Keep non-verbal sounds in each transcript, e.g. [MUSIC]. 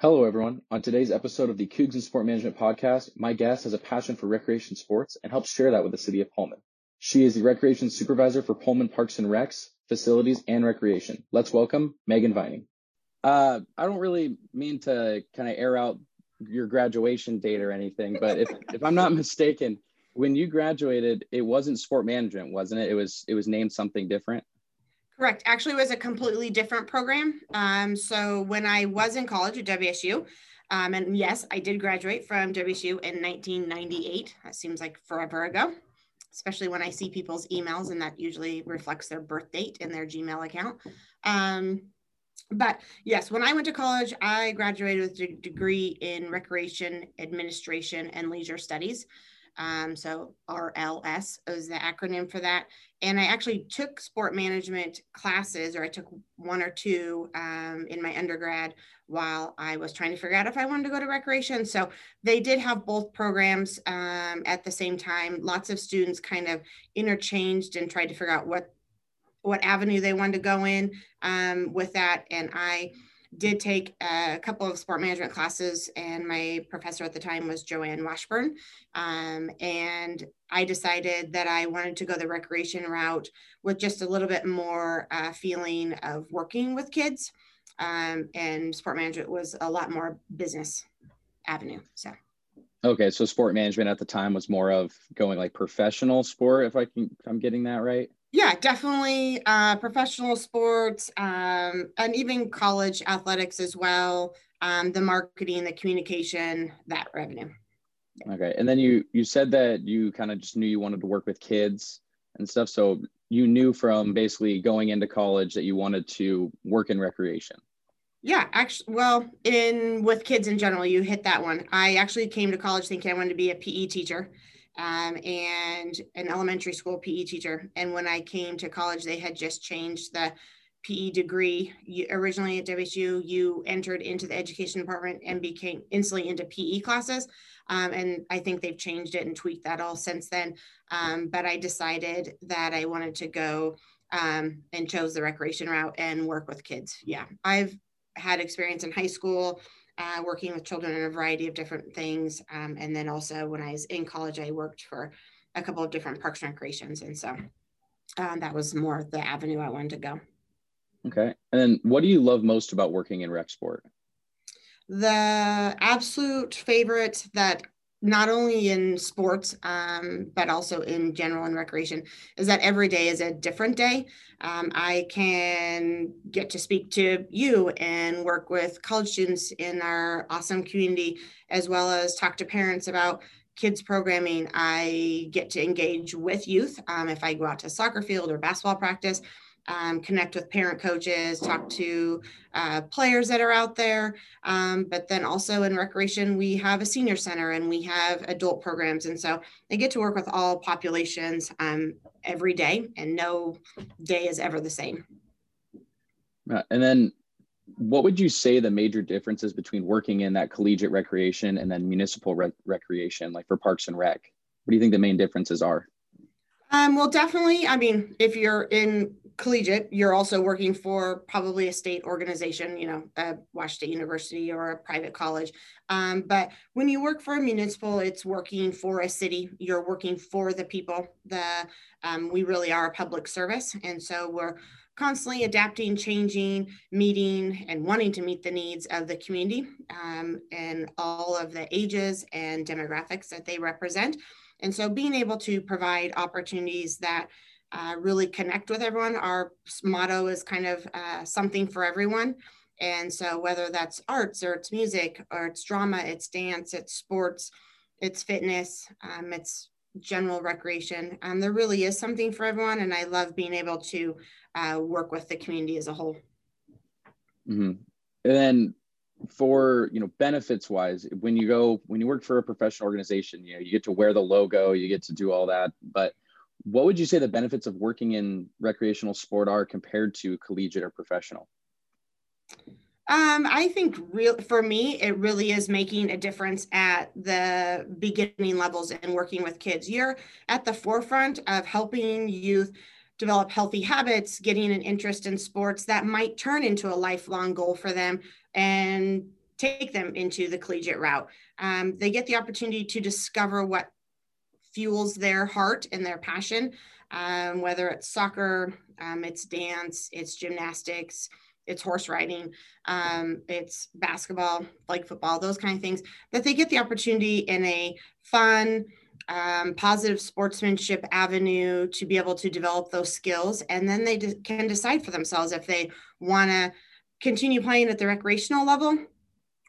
Hello, everyone. On today's episode of the Cougs and Sport Management Podcast, my guest has a passion for recreation sports and helps share that with the city of Pullman. She is the recreation supervisor for Pullman Parks and Recs, facilities, and recreation. Let's welcome Megan Vining. Uh, I don't really mean to kind of air out your graduation date or anything, but if, [LAUGHS] if I'm not mistaken, when you graduated, it wasn't sport management, wasn't it? It was it was named something different. Correct. Actually, it was a completely different program. Um, so when I was in college at WSU, um, and yes, I did graduate from WSU in 1998. That seems like forever ago, especially when I see people's emails, and that usually reflects their birth date in their Gmail account. Um, but yes, when I went to college, I graduated with a degree in recreation, administration, and leisure studies. Um, so RLS is the acronym for that. And I actually took sport management classes, or I took one or two um, in my undergrad while I was trying to figure out if I wanted to go to recreation. So they did have both programs um, at the same time. Lots of students kind of interchanged and tried to figure out what what avenue they wanted to go in um, with that. And I did take a couple of sport management classes, and my professor at the time was Joanne Washburn. Um, and I decided that I wanted to go the recreation route with just a little bit more uh, feeling of working with kids. Um, and sport management was a lot more business avenue. So. Okay, so sport management at the time was more of going like professional sport, if I can, if I'm getting that right yeah definitely uh, professional sports um, and even college athletics as well um, the marketing the communication that revenue. Okay and then you you said that you kind of just knew you wanted to work with kids and stuff so you knew from basically going into college that you wanted to work in recreation. Yeah actually well in with kids in general you hit that one. I actually came to college thinking i wanted to be a pe teacher um, and an elementary school PE teacher. And when I came to college, they had just changed the PE degree. You, originally at WSU, you entered into the education department and became instantly into PE classes. Um, and I think they've changed it and tweaked that all since then. Um, but I decided that I wanted to go um, and chose the recreation route and work with kids. Yeah, I've had experience in high school uh, working with children in a variety of different things. Um, and then also when I was in college, I worked for a couple of different parks and recreations. And so um, that was more the avenue I wanted to go. Okay. And then what do you love most about working in rec sport? The absolute favorite that not only in sports, um, but also in general and recreation, is that every day is a different day. Um, I can get to speak to you and work with college students in our awesome community, as well as talk to parents about kids programming. I get to engage with youth um, if I go out to soccer field or basketball practice um, connect with parent coaches, talk to uh, players that are out there. Um, but then also in recreation, we have a senior center and we have adult programs. And so they get to work with all populations um, every day, and no day is ever the same. Uh, and then what would you say the major differences between working in that collegiate recreation and then municipal rec- recreation, like for Parks and Rec? What do you think the main differences are? Um, well, definitely. I mean, if you're in collegiate, you're also working for probably a state organization, you know, a Washington University or a private college. Um, but when you work for a municipal, it's working for a city. You're working for the people. The um, we really are a public service, and so we're constantly adapting, changing, meeting, and wanting to meet the needs of the community um, and all of the ages and demographics that they represent. And so being able to provide opportunities that uh, really connect with everyone. Our motto is kind of uh, something for everyone. And so, whether that's arts or it's music or it's drama, it's dance, it's sports, it's fitness, um, it's general recreation, um, there really is something for everyone. And I love being able to uh, work with the community as a whole. Mm-hmm. And then, for you know benefits wise when you go when you work for a professional organization you know you get to wear the logo you get to do all that but what would you say the benefits of working in recreational sport are compared to collegiate or professional? Um, I think real for me, it really is making a difference at the beginning levels and working with kids. You're at the forefront of helping youth develop healthy habits, getting an interest in sports that might turn into a lifelong goal for them. And take them into the collegiate route. Um, they get the opportunity to discover what fuels their heart and their passion, um, whether it's soccer, um, it's dance, it's gymnastics, it's horse riding, um, it's basketball, like football, those kind of things, that they get the opportunity in a fun, um, positive sportsmanship avenue to be able to develop those skills. And then they de- can decide for themselves if they want to continue playing at the recreational level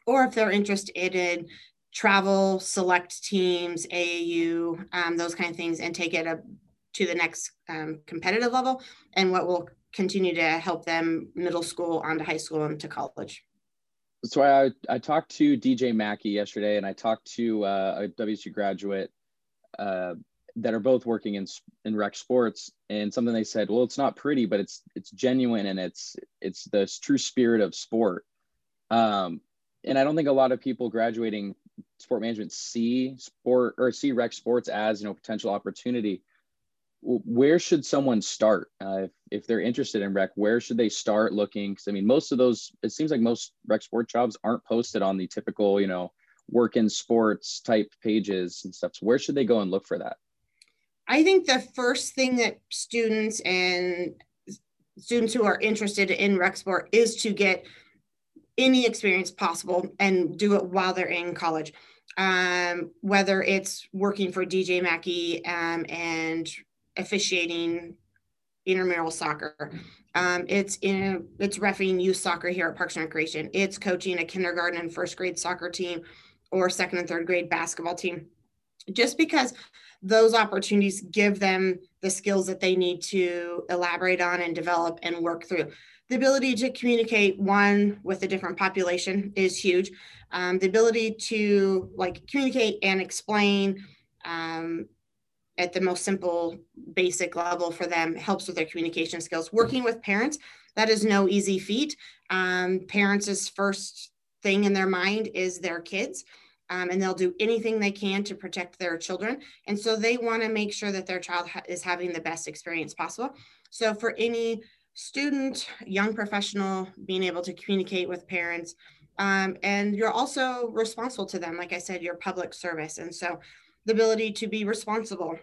or if they're interested in travel, select teams, AAU, um, those kind of things, and take it up to the next um, competitive level and what will continue to help them middle school onto high school and to college. So I, I talked to DJ Mackey yesterday and I talked to uh, a WSU graduate uh, that are both working in in rec sports and something they said well it's not pretty but it's it's genuine and it's it's the true spirit of sport. Um, and i don't think a lot of people graduating sport management see sport or see rec sports as you know potential opportunity. Where should someone start? Uh, if, if they're interested in rec where should they start looking? Because i mean most of those it seems like most rec sport jobs aren't posted on the typical you know work in sports type pages and stuff. So where should they go and look for that i think the first thing that students and students who are interested in rec sport is to get any experience possible and do it while they're in college um, whether it's working for dj mackey um, and officiating intramural soccer. Um, it's in it's refing youth soccer here at Parks and Recreation. It's coaching a kindergarten and first grade soccer team or second and third grade basketball team. Just because those opportunities give them the skills that they need to elaborate on and develop and work through. The ability to communicate one with a different population is huge. Um, the ability to like communicate and explain um, at the most simple, basic level for them helps with their communication skills. Working with parents, that is no easy feat. Um, parents' first thing in their mind is their kids. Um, and they'll do anything they can to protect their children. And so they want to make sure that their child ha- is having the best experience possible. So for any student, young professional, being able to communicate with parents, um, and you're also responsible to them. Like I said, your public service. And so the ability to be responsible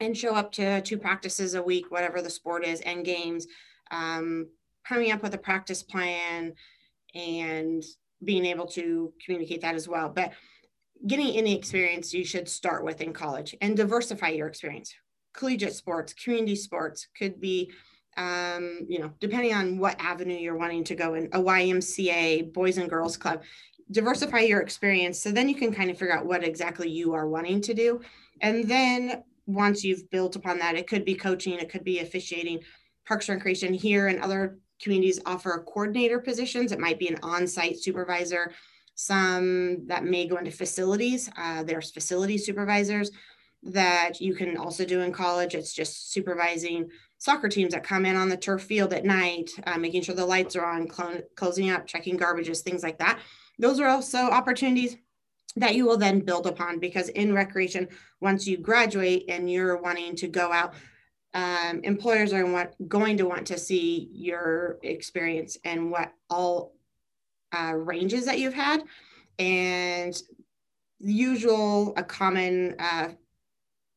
and show up to two practices a week, whatever the sport is, and games, um, coming up with a practice plan and being able to communicate that as well. But getting any experience you should start with in college and diversify your experience. Collegiate sports, community sports could be, um, you know, depending on what avenue you're wanting to go in, a YMCA, Boys and Girls Club diversify your experience so then you can kind of figure out what exactly you are wanting to do. And then once you've built upon that it could be coaching it could be officiating parks and recreation. Here and other communities offer coordinator positions. It might be an on-site supervisor some that may go into facilities uh, there's facility supervisors that you can also do in college. It's just supervising soccer teams that come in on the turf field at night uh, making sure the lights are on cl- closing up checking garbages things like that. Those are also opportunities that you will then build upon because in recreation, once you graduate and you're wanting to go out, um, employers are want, going to want to see your experience and what all uh, ranges that you've had. And usual, a common uh,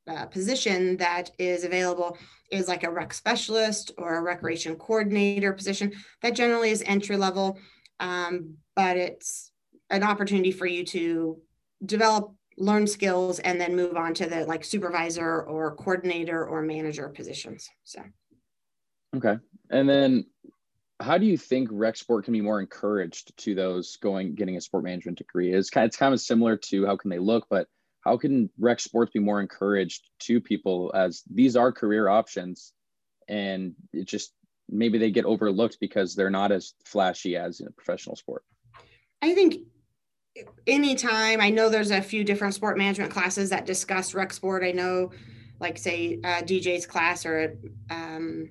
uh, position that is available is like a rec specialist or a recreation coordinator position that generally is entry level, um, but it's an opportunity for you to develop learn skills and then move on to the like supervisor or coordinator or manager positions so okay and then how do you think rec sport can be more encouraged to those going getting a sport management degree? Is kind of, it's kind of similar to how can they look but how can rec sports be more encouraged to people as these are career options and it just maybe they get overlooked because they're not as flashy as in a professional sport? I think anytime i know there's a few different sport management classes that discuss rec sport. I know like say uh, dj's class or um,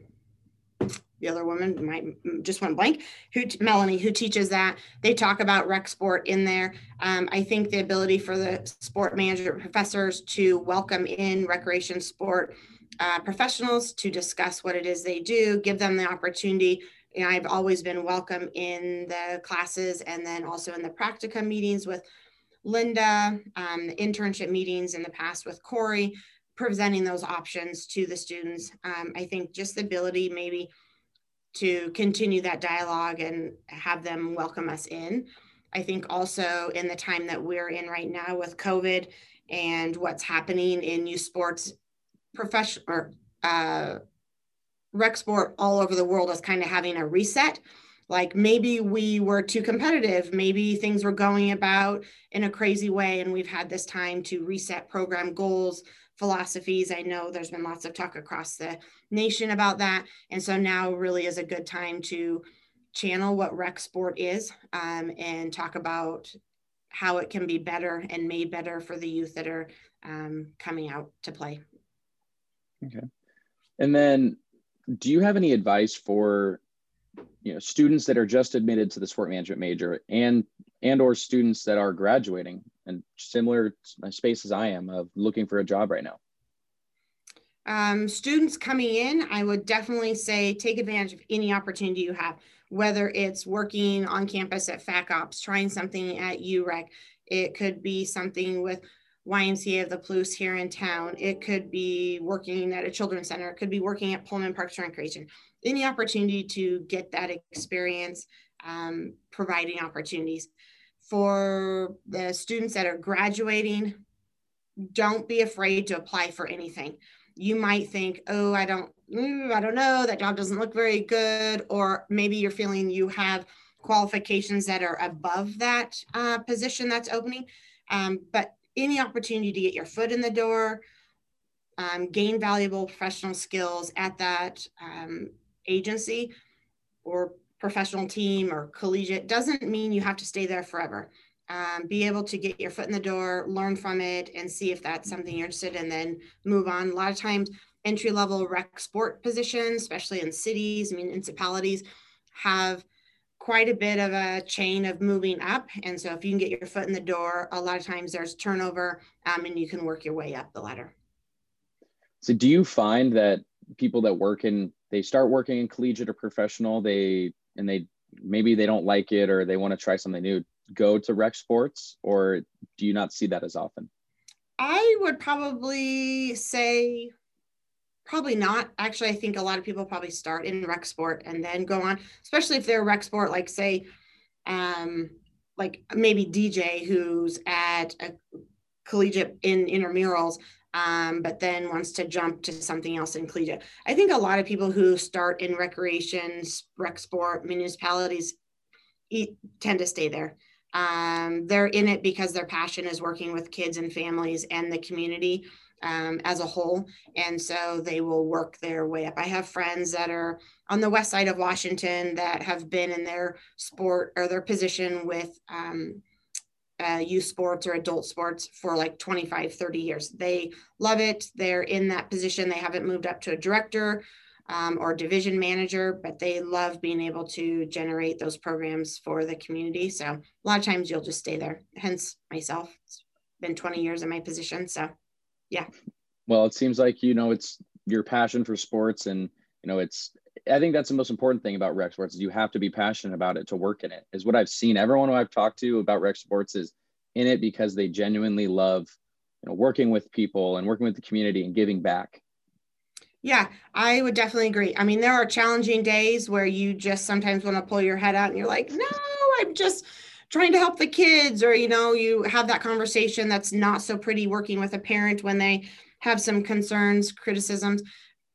the other woman might just went blank who melanie who teaches that. They talk about rec sport in there. Um, i think the ability for the sport management professors to welcome in recreation sport uh, professionals to discuss what it is they do give them the opportunity. You know, I've always been welcome in the classes and then also in the practicum meetings with Linda, um, internship meetings in the past with Corey, presenting those options to the students. Um, I think just the ability maybe to continue that dialogue and have them welcome us in. I think also in the time that we're in right now with COVID and what's happening in youth sports profession or uh, rec sport all over the world is kind of having a reset. Like maybe we were too competitive, maybe things were going about in a crazy way, and we've had this time to reset program goals, philosophies. I know there's been lots of talk across the nation about that. And so now really is a good time to channel what rec sport is um, and talk about how it can be better and made better for the youth that are um, coming out to play. Okay. And then do you have any advice for you know students that are just admitted to the sport management major and and or students that are graduating and similar space as I am of looking for a job right now? Um, students coming in, I would definitely say take advantage of any opportunity you have, whether it's working on campus at FACOPS, trying something at UREC. It could be something with YMCA of the Palouse here in town. It could be working at a children's center. It could be working at Pullman Parks and Recreation. Any opportunity to get that experience, um, providing opportunities. For the students that are graduating, don't be afraid to apply for anything. You might think, oh, I don't, I don't know, that job doesn't look very good, or maybe you're feeling you have qualifications that are above that uh, position that's opening. Um, but any opportunity to get your foot in the door, um, gain valuable professional skills at that um, agency or professional team or collegiate doesn't mean you have to stay there forever. Um, be able to get your foot in the door, learn from it, and see if that's something you're interested in, then move on. A lot of times, entry level rec sport positions, especially in cities, municipalities, have quite a bit of a chain of moving up. And so if you can get your foot in the door, a lot of times there's turnover um, and you can work your way up the ladder. So do you find that people that work in, they start working in collegiate or professional, they, and they, maybe they don't like it or they want to try something new, go to rec sports or do you not see that as often? I would probably say probably not. Actually, I think a lot of people probably start in rec sport and then go on, especially if they're rec sport, like say, um, like maybe DJ who's at a collegiate in intramurals, um, but then wants to jump to something else in collegiate. I think a lot of people who start in recreation, rec sport, municipalities eat, tend to stay there. Um, they're in it because their passion is working with kids and families and the community um, as a whole. And so they will work their way up. I have friends that are on the west side of Washington that have been in their sport or their position with um, uh, youth sports or adult sports for like 25, 30 years. They love it. They're in that position. They haven't moved up to a director um, or division manager, but they love being able to generate those programs for the community. So a lot of times you'll just stay there. Hence myself. It's been 20 years in my position. So yeah well it seems like you know it's your passion for sports and you know it's i think that's the most important thing about rec sports is you have to be passionate about it to work in it is what i've seen. Everyone who i've talked to about rec sports is in it because they genuinely love you know working with people and working with the community and giving back. Yeah, I would definitely agree. I mean, there are challenging days where you just sometimes want to pull your head out and you're like, no, I'm just trying to help the kids or you know you have that conversation that's not so pretty working with a parent when they have some concerns criticisms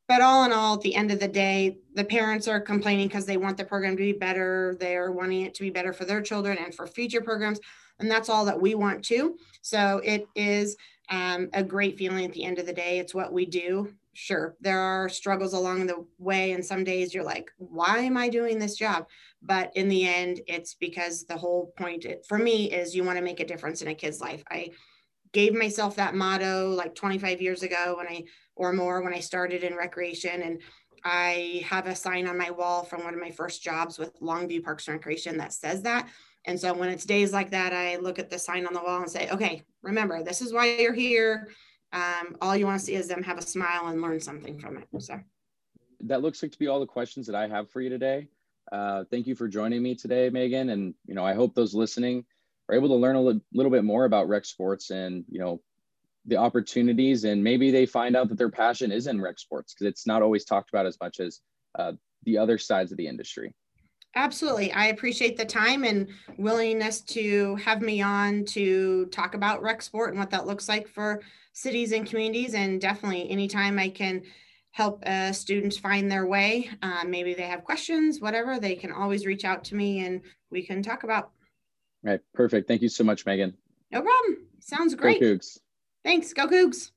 but all in all at the end of the day the parents are complaining because they want the program to be better. They're wanting it to be better for their children and for future programs and that's all that we want too. So it is um, a great feeling at the end of the day. It's what we do. Sure there are struggles along the way and some days you're like why am i doing this job? But in the end it's because the whole point for me is you want to make a difference in a kid's life. I gave myself that motto like 25 years ago when i or more when i started in recreation and i have a sign on my wall from one of my first jobs with longview parks and recreation that says that and so when it's days like that i look at the sign on the wall and say okay remember this is why you're here um, all you want to see is them have a smile and learn something from it. So that looks like to be all the questions that I have for you today. Uh, thank you for joining me today, Megan. And, you know, I hope those listening are able to learn a li- little bit more about rec sports and, you know, the opportunities and maybe they find out that their passion is in rec sports because it's not always talked about as much as uh, the other sides of the industry. Absolutely. I appreciate the time and willingness to have me on to talk about rec sport and what that looks like for cities and communities. And definitely anytime I can help uh, students find their way, uh, maybe they have questions, whatever, they can always reach out to me and we can talk about. All right. Perfect. Thank you so much, Megan. No problem. Sounds great. Go Cougs. Thanks. Go Cougs.